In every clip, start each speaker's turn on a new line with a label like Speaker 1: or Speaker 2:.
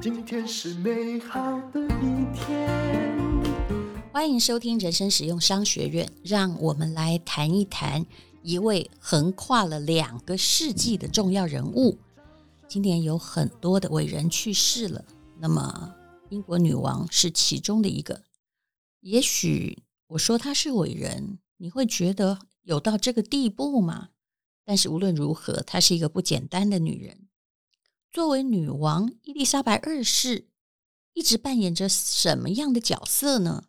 Speaker 1: 今天是美好的一天。
Speaker 2: 欢迎收听人生实用商学院，让我们来谈一谈一位横跨了两个世纪的重要人物。今年有很多的伟人去世了，那么英国女王是其中的一个。也许我说她是伟人，你会觉得有到这个地步吗？但是无论如何，她是一个不简单的女人。作为女王，伊丽莎白二世一直扮演着什么样的角色呢？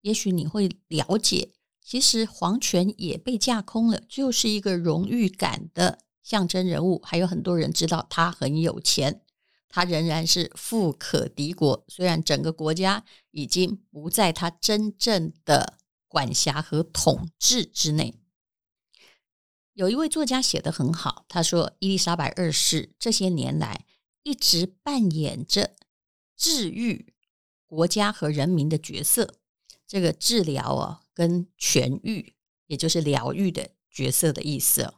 Speaker 2: 也许你会了解，其实皇权也被架空了，就是一个荣誉感的。象征人物，还有很多人知道他很有钱，他仍然是富可敌国。虽然整个国家已经不在他真正的管辖和统治之内。有一位作家写得很好，他说：“伊丽莎白二世这些年来一直扮演着治愈国家和人民的角色，这个治疗啊，跟痊愈，也就是疗愈的角色的意思。”《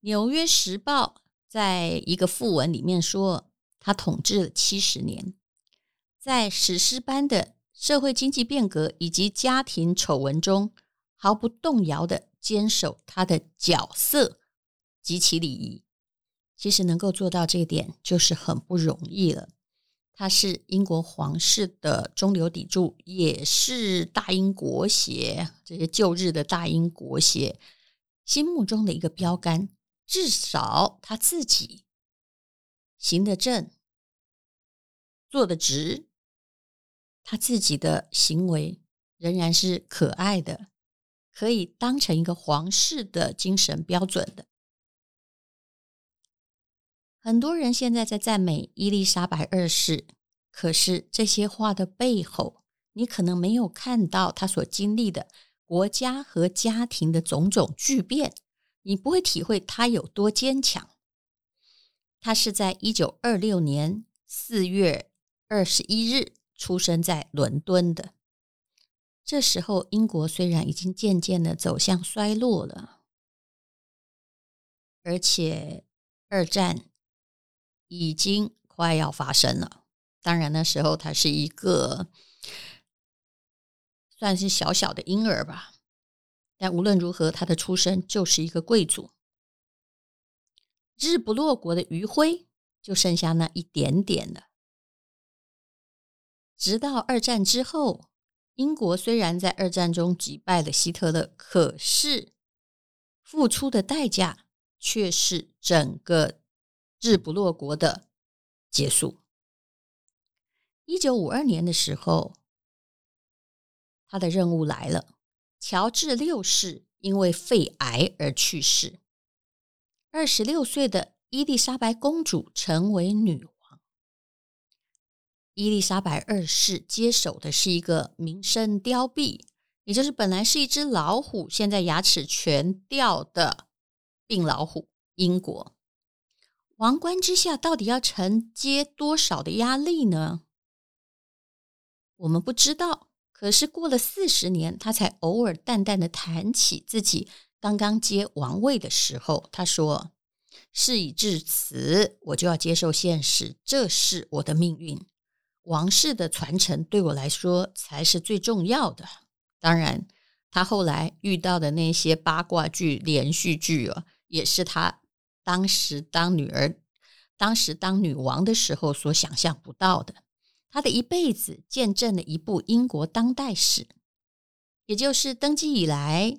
Speaker 2: 纽约时报》在一个副文里面说，他统治了七十年，在史诗般的社会经济变革以及家庭丑闻中，毫不动摇的坚守他的角色及其礼仪。其实能够做到这一点，就是很不容易了。他是英国皇室的中流砥柱，也是大英国协这些旧日的大英国协心目中的一个标杆。至少他自己行得正，坐得直，他自己的行为仍然是可爱的，可以当成一个皇室的精神标准的。很多人现在在赞美伊丽莎白二世，可是这些话的背后，你可能没有看到他所经历的国家和家庭的种种巨变。你不会体会他有多坚强。他是在一九二六年四月二十一日出生在伦敦的。这时候，英国虽然已经渐渐的走向衰落了，而且二战已经快要发生了。当然，那时候他是一个算是小小的婴儿吧。但无论如何，他的出生就是一个贵族。日不落国的余晖就剩下那一点点了。直到二战之后，英国虽然在二战中击败了希特勒，可是付出的代价却是整个日不落国的结束。一九五二年的时候，他的任务来了。乔治六世因为肺癌而去世，二十六岁的伊丽莎白公主成为女。伊丽莎白二世接手的是一个名声凋敝，也就是本来是一只老虎，现在牙齿全掉的病老虎。英国王冠之下，到底要承接多少的压力呢？我们不知道。可是过了四十年，他才偶尔淡淡的谈起自己刚刚接王位的时候。他说：“事已至此，我就要接受现实，这是我的命运。王室的传承对我来说才是最重要的。当然，他后来遇到的那些八卦剧、连续剧啊，也是他当时当女儿、当时当女王的时候所想象不到的。”他的一辈子见证了一部英国当代史，也就是登基以来，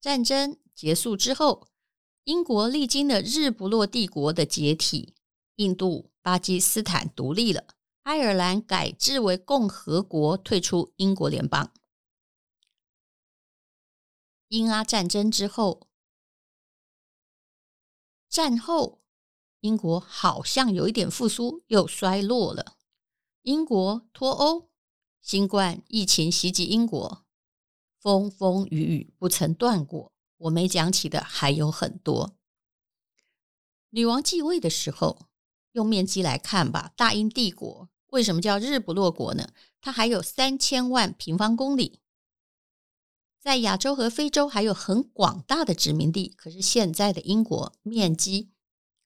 Speaker 2: 战争结束之后，英国历经了日不落帝国的解体，印度、巴基斯坦独立了，爱尔兰改制为共和国，退出英国联邦。英阿战争之后，战后英国好像有一点复苏，又衰落了。英国脱欧，新冠疫情袭击英国，风风雨雨不曾断过。我没讲起的还有很多。女王继位的时候，用面积来看吧，大英帝国为什么叫日不落国呢？它还有三千万平方公里，在亚洲和非洲还有很广大的殖民地。可是现在的英国面积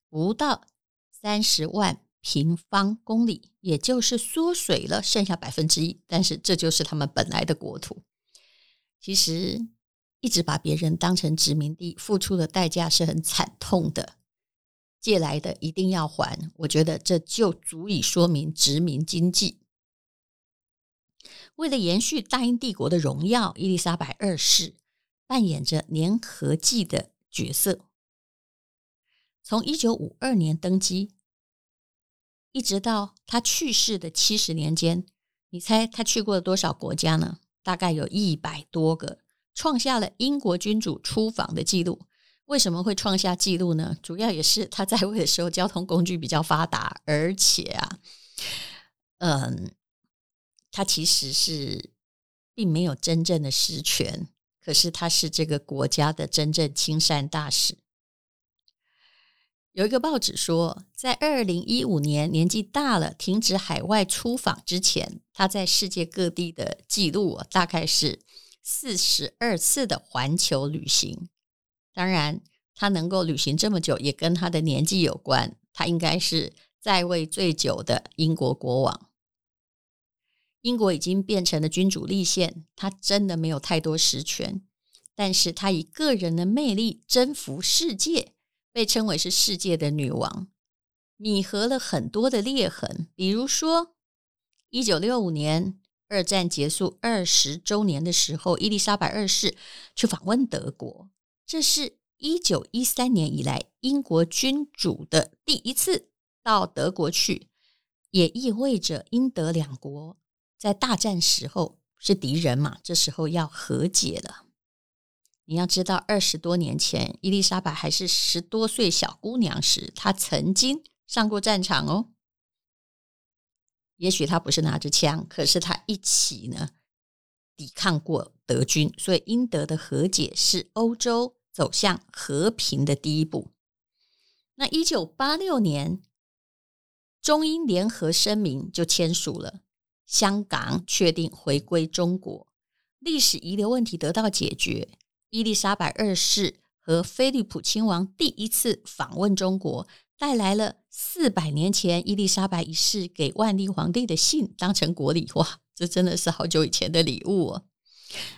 Speaker 2: 不到三十万平方公里，也就是缩水了剩下百分之一。但是这就是他们本来的国土。其实一直把别人当成殖民地，付出的代价是很惨痛的。借来的一定要还，我觉得这就足以说明殖民经济。为了延续大英帝国的荣耀，伊丽莎白二世扮演着粘合剂的角色。从一九五二年登基，一直到他去世的七十年间，你猜他去过了多少国家呢？大概有一百多个，创下了英国君主出访的记录。为什么会创下纪录呢？主要也是他在位的时候交通工具比较发达，而且啊，嗯，他其实是并没有真正的实权，可是他是这个国家的真正亲善大使。有一个报纸说，在二零一五年年纪大了停止海外出访之前，他在世界各地的记录大概是四十二次的环球旅行。当然，他能够旅行这么久，也跟他的年纪有关。他应该是在位最久的英国国王。英国已经变成了君主立宪，他真的没有太多实权，但是他以个人的魅力征服世界，被称为是世界的女王，弥合了很多的裂痕。比如说，一九六五年二战结束二十周年的时候，伊丽莎白二世去访问德国。这是一九一三年以来英国君主的第一次到德国去，也意味着英德两国在大战时候是敌人嘛，这时候要和解了。你要知道，二十多年前伊丽莎白还是十多岁小姑娘时，她曾经上过战场哦。也许她不是拿着枪，可是她一起呢抵抗过德军，所以英德的和解是欧洲。走向和平的第一步。那一九八六年，中英联合声明就签署了，香港确定回归中国，历史遗留问题得到解决。伊丽莎白二世和菲利普亲王第一次访问中国，带来了四百年前伊丽莎白一世给万历皇帝的信，当成国礼。哇，这真的是好久以前的礼物哦。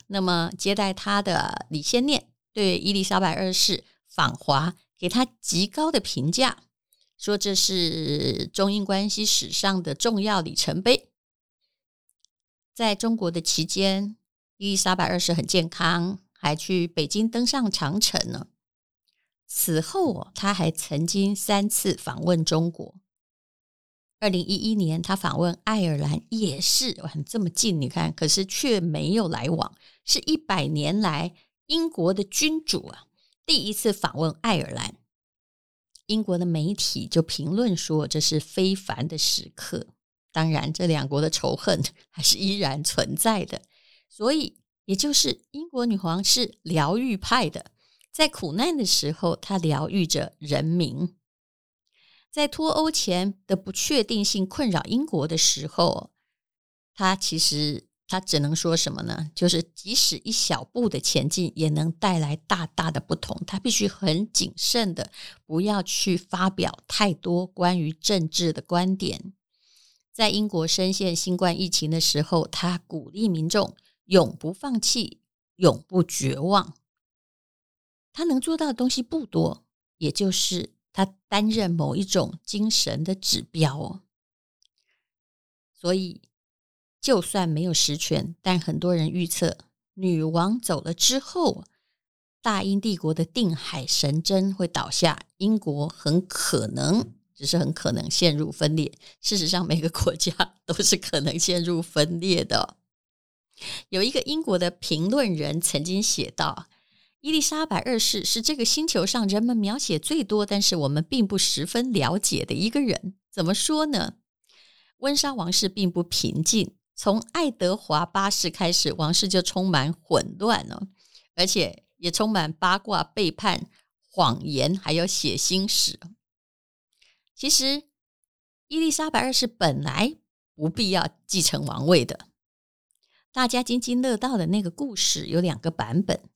Speaker 2: 那么接待他的李先念。对伊丽莎白二世访华，给他极高的评价，说这是中英关系史上的重要里程碑。在中国的期间，伊丽莎白二世很健康，还去北京登上长城呢。此后，他还曾经三次访问中国。二零一一年，他访问爱尔兰，也是哇，这么近，你看，可是却没有来往，是一百年来。英国的君主啊，第一次访问爱尔兰，英国的媒体就评论说，这是非凡的时刻。当然，这两国的仇恨还是依然存在的。所以，也就是英国女皇是疗愈派的，在苦难的时候，她疗愈着人民；在脱欧前的不确定性困扰英国的时候，他其实。他只能说什么呢？就是即使一小步的前进，也能带来大大的不同。他必须很谨慎的，不要去发表太多关于政治的观点。在英国深陷新冠疫情的时候，他鼓励民众永不放弃，永不绝望。他能做到的东西不多，也就是他担任某一种精神的指标哦。所以。就算没有实权，但很多人预测，女王走了之后，大英帝国的定海神针会倒下，英国很可能，只是很可能陷入分裂。事实上，每个国家 都是可能陷入分裂的。有一个英国的评论人曾经写道：“伊丽莎白二世是这个星球上人们描写最多，但是我们并不十分了解的一个人。怎么说呢？温莎王室并不平静。”从爱德华八世开始，王室就充满混乱了，而且也充满八卦、背叛、谎言，还有血腥史。其实，伊丽莎白二世本来不必要继承王位的，大家津津乐道的那个故事有两个版本。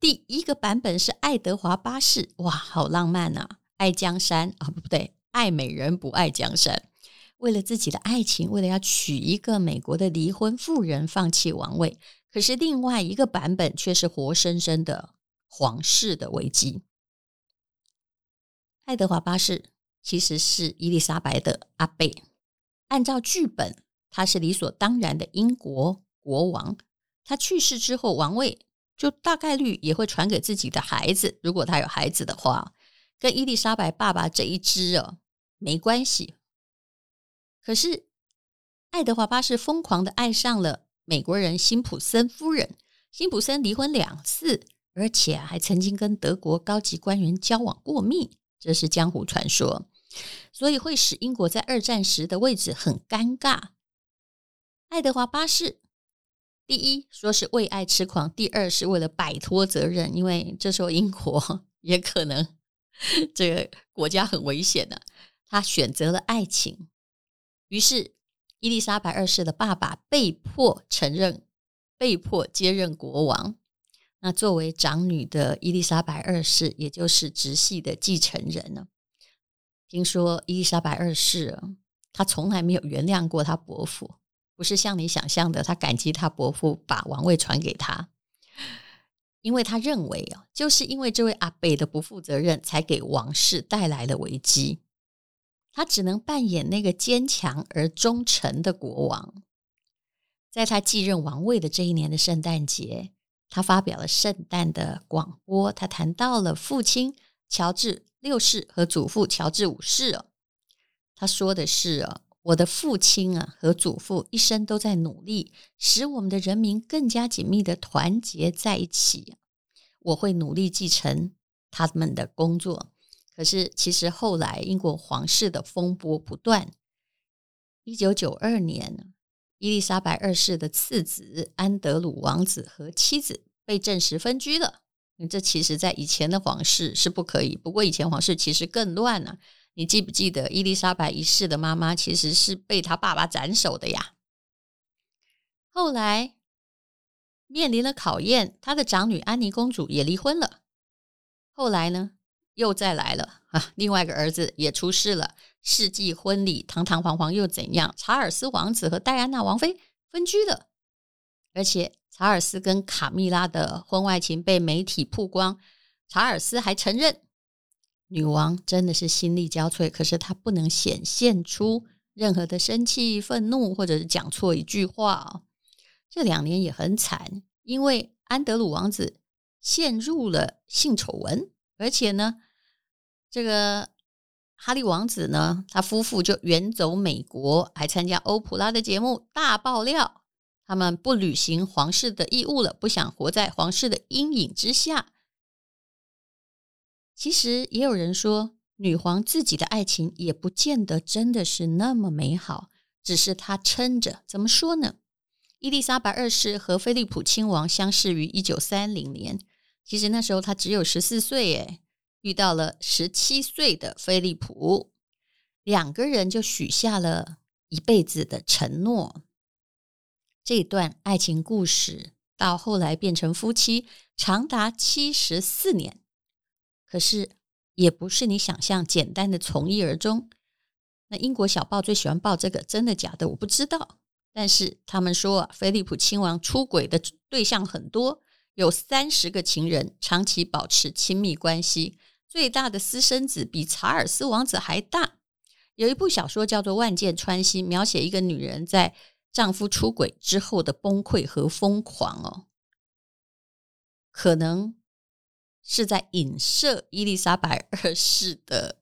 Speaker 2: 第一个版本是爱德华八世，哇，好浪漫啊！爱江山啊，不对，爱美人不爱江山。为了自己的爱情，为了要娶一个美国的离婚妇人，放弃王位。可是另外一个版本却是活生生的皇室的危机。爱德华八世其实是伊丽莎白的阿贝，按照剧本，他是理所当然的英国国王。他去世之后，王位就大概率也会传给自己的孩子，如果他有孩子的话，跟伊丽莎白爸爸这一支哦没关系。可是，爱德华八世疯狂的爱上了美国人辛普森夫人。辛普森离婚两次，而且还曾经跟德国高级官员交往过密，这是江湖传说，所以会使英国在二战时的位置很尴尬。爱德华八世，第一说是为爱痴狂，第二是为了摆脱责任，因为这时候英国 也可能这个国家很危险的，他选择了爱情。于是，伊丽莎白二世的爸爸被迫承认，被迫接任国王。那作为长女的伊丽莎白二世，也就是直系的继承人呢？听说伊丽莎白二世啊，她从来没有原谅过她伯父，不是像你想象的，他感激他伯父把王位传给他，因为他认为啊，就是因为这位阿伯的不负责任，才给王室带来了危机。他只能扮演那个坚强而忠诚的国王。在他继任王位的这一年的圣诞节，他发表了圣诞的广播。他谈到了父亲乔治六世和祖父乔治五世哦。他说的是：“哦，我的父亲啊和祖父一生都在努力，使我们的人民更加紧密的团结在一起。我会努力继承他们的工作。”可是，其实后来英国皇室的风波不断。一九九二年，伊丽莎白二世的次子安德鲁王子和妻子被证实分居了。这其实，在以前的皇室是不可以。不过，以前皇室其实更乱呢、你记不记得伊丽莎白一世的妈妈其实是被她爸爸斩首的呀？后来面临了考验，她的长女安妮公主也离婚了。后来呢？又再来了啊！另外一个儿子也出事了，世纪婚礼堂堂皇皇又怎样？查尔斯王子和戴安娜王妃分居了，而且查尔斯跟卡蜜拉的婚外情被媒体曝光，查尔斯还承认女王真的是心力交瘁，可是她不能显现出任何的生气、愤怒，或者是讲错一句话。这两年也很惨，因为安德鲁王子陷入了性丑闻，而且呢。这个哈利王子呢，他夫妇就远走美国，还参加欧普拉的节目，大爆料他们不履行皇室的义务了，不想活在皇室的阴影之下。其实也有人说，女皇自己的爱情也不见得真的是那么美好，只是她撑着。怎么说呢？伊丽莎白二世和菲利普亲王相识于一九三零年，其实那时候他只有十四岁，诶遇到了十七岁的菲利普，两个人就许下了一辈子的承诺。这段爱情故事到后来变成夫妻，长达七十四年。可是也不是你想象简单的从一而终。那英国小报最喜欢报这个，真的假的？我不知道。但是他们说，菲利普亲王出轨的对象很多，有三十个情人，长期保持亲密关系。最大的私生子比查尔斯王子还大。有一部小说叫做《万箭穿心》，描写一个女人在丈夫出轨之后的崩溃和疯狂。哦，可能是在影射伊丽莎白二世的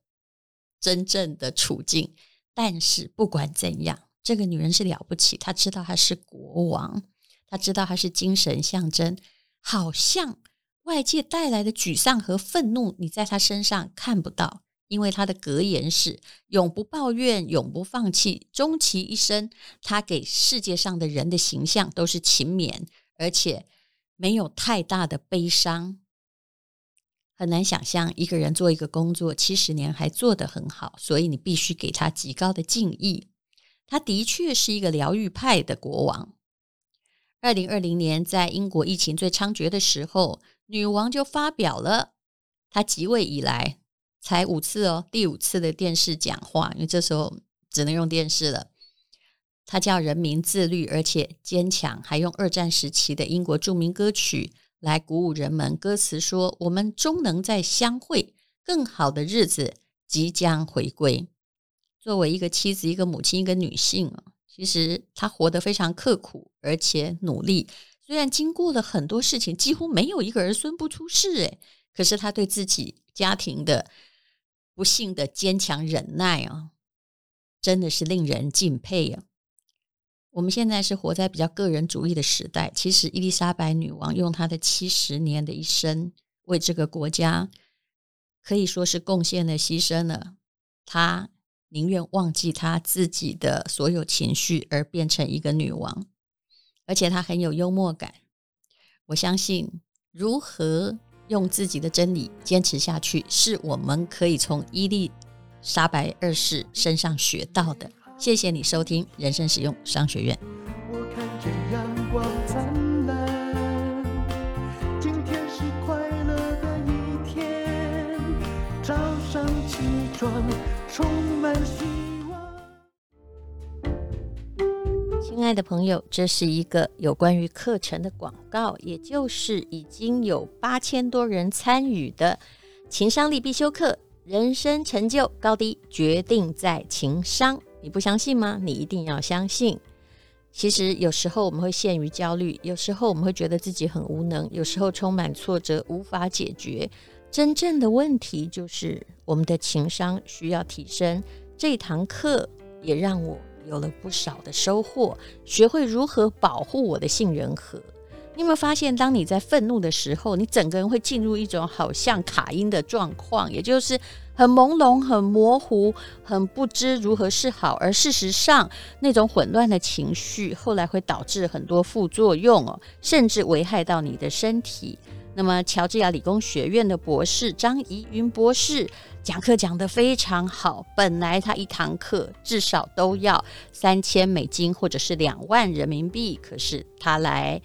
Speaker 2: 真正的处境。但是不管怎样，这个女人是了不起。她知道她是国王，她知道她是精神象征，好像。外界带来的沮丧和愤怒，你在他身上看不到，因为他的格言是“永不抱怨，永不放弃”。终其一生，他给世界上的人的形象都是勤勉，而且没有太大的悲伤。很难想象一个人做一个工作七十年还做得很好，所以你必须给他极高的敬意。他的确是一个疗愈派的国王。二零二零年，在英国疫情最猖獗的时候，女王就发表了她即位以来才五次哦，第五次的电视讲话，因为这时候只能用电视了。她叫人民自律而且坚强，还用二战时期的英国著名歌曲来鼓舞人们。歌词说：“我们终能再相会，更好的日子即将回归。”作为一个妻子、一个母亲、一个女性啊。其实他活得非常刻苦，而且努力。虽然经过了很多事情，几乎没有一个儿孙不出世，诶，可是他对自己家庭的不幸的坚强忍耐啊，真的是令人敬佩啊。我们现在是活在比较个人主义的时代。其实伊丽莎白女王用她的七十年的一生，为这个国家可以说是贡献了、牺牲了。她。宁愿忘记她自己的所有情绪，而变成一个女王，而且她很有幽默感。我相信，如何用自己的真理坚持下去，是我们可以从伊丽莎白二世身上学到的。谢谢你收听人生实用商学院。
Speaker 1: 我看见阳光灿烂，今天是快乐的一天，早上起床。充满希望。
Speaker 2: 亲爱的朋友，这是一个有关于课程的广告，也就是已经有八千多人参与的情商力必修课《人生成就高低决定在情商》。你不相信吗？你一定要相信。其实有时候我们会陷于焦虑，有时候我们会觉得自己很无能，有时候充满挫折，无法解决。真正的问题就是我们的情商需要提升。这堂课也让我有了不少的收获，学会如何保护我的杏仁核。你有没有发现，当你在愤怒的时候，你整个人会进入一种好像卡音的状况，也就是很朦胧、很模糊、很不知如何是好。而事实上，那种混乱的情绪后来会导致很多副作用哦，甚至危害到你的身体。那么，乔治亚理工学院的博士张怡云博士讲课讲得非常好。本来他一堂课至少都要三千美金或者是两万人民币，可是他来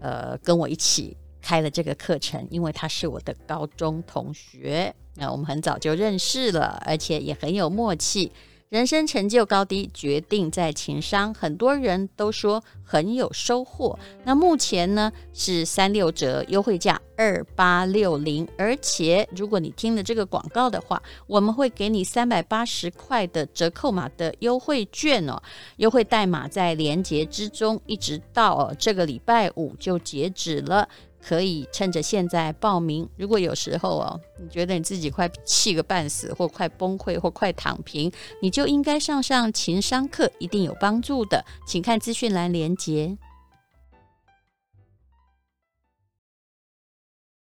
Speaker 2: 呃跟我一起开了这个课程，因为他是我的高中同学，那我们很早就认识了，而且也很有默契。人生成就高低决定在情商，很多人都说很有收获。那目前呢是三六折优惠价二八六零，而且如果你听了这个广告的话，我们会给你三百八十块的折扣码的优惠券哦。优惠代码在连接之中，一直到这个礼拜五就截止了。可以趁着现在报名。如果有时候哦，你觉得你自己快气个半死，或快崩溃，或快躺平，你就应该上上情商课，一定有帮助的。请看资讯栏连接。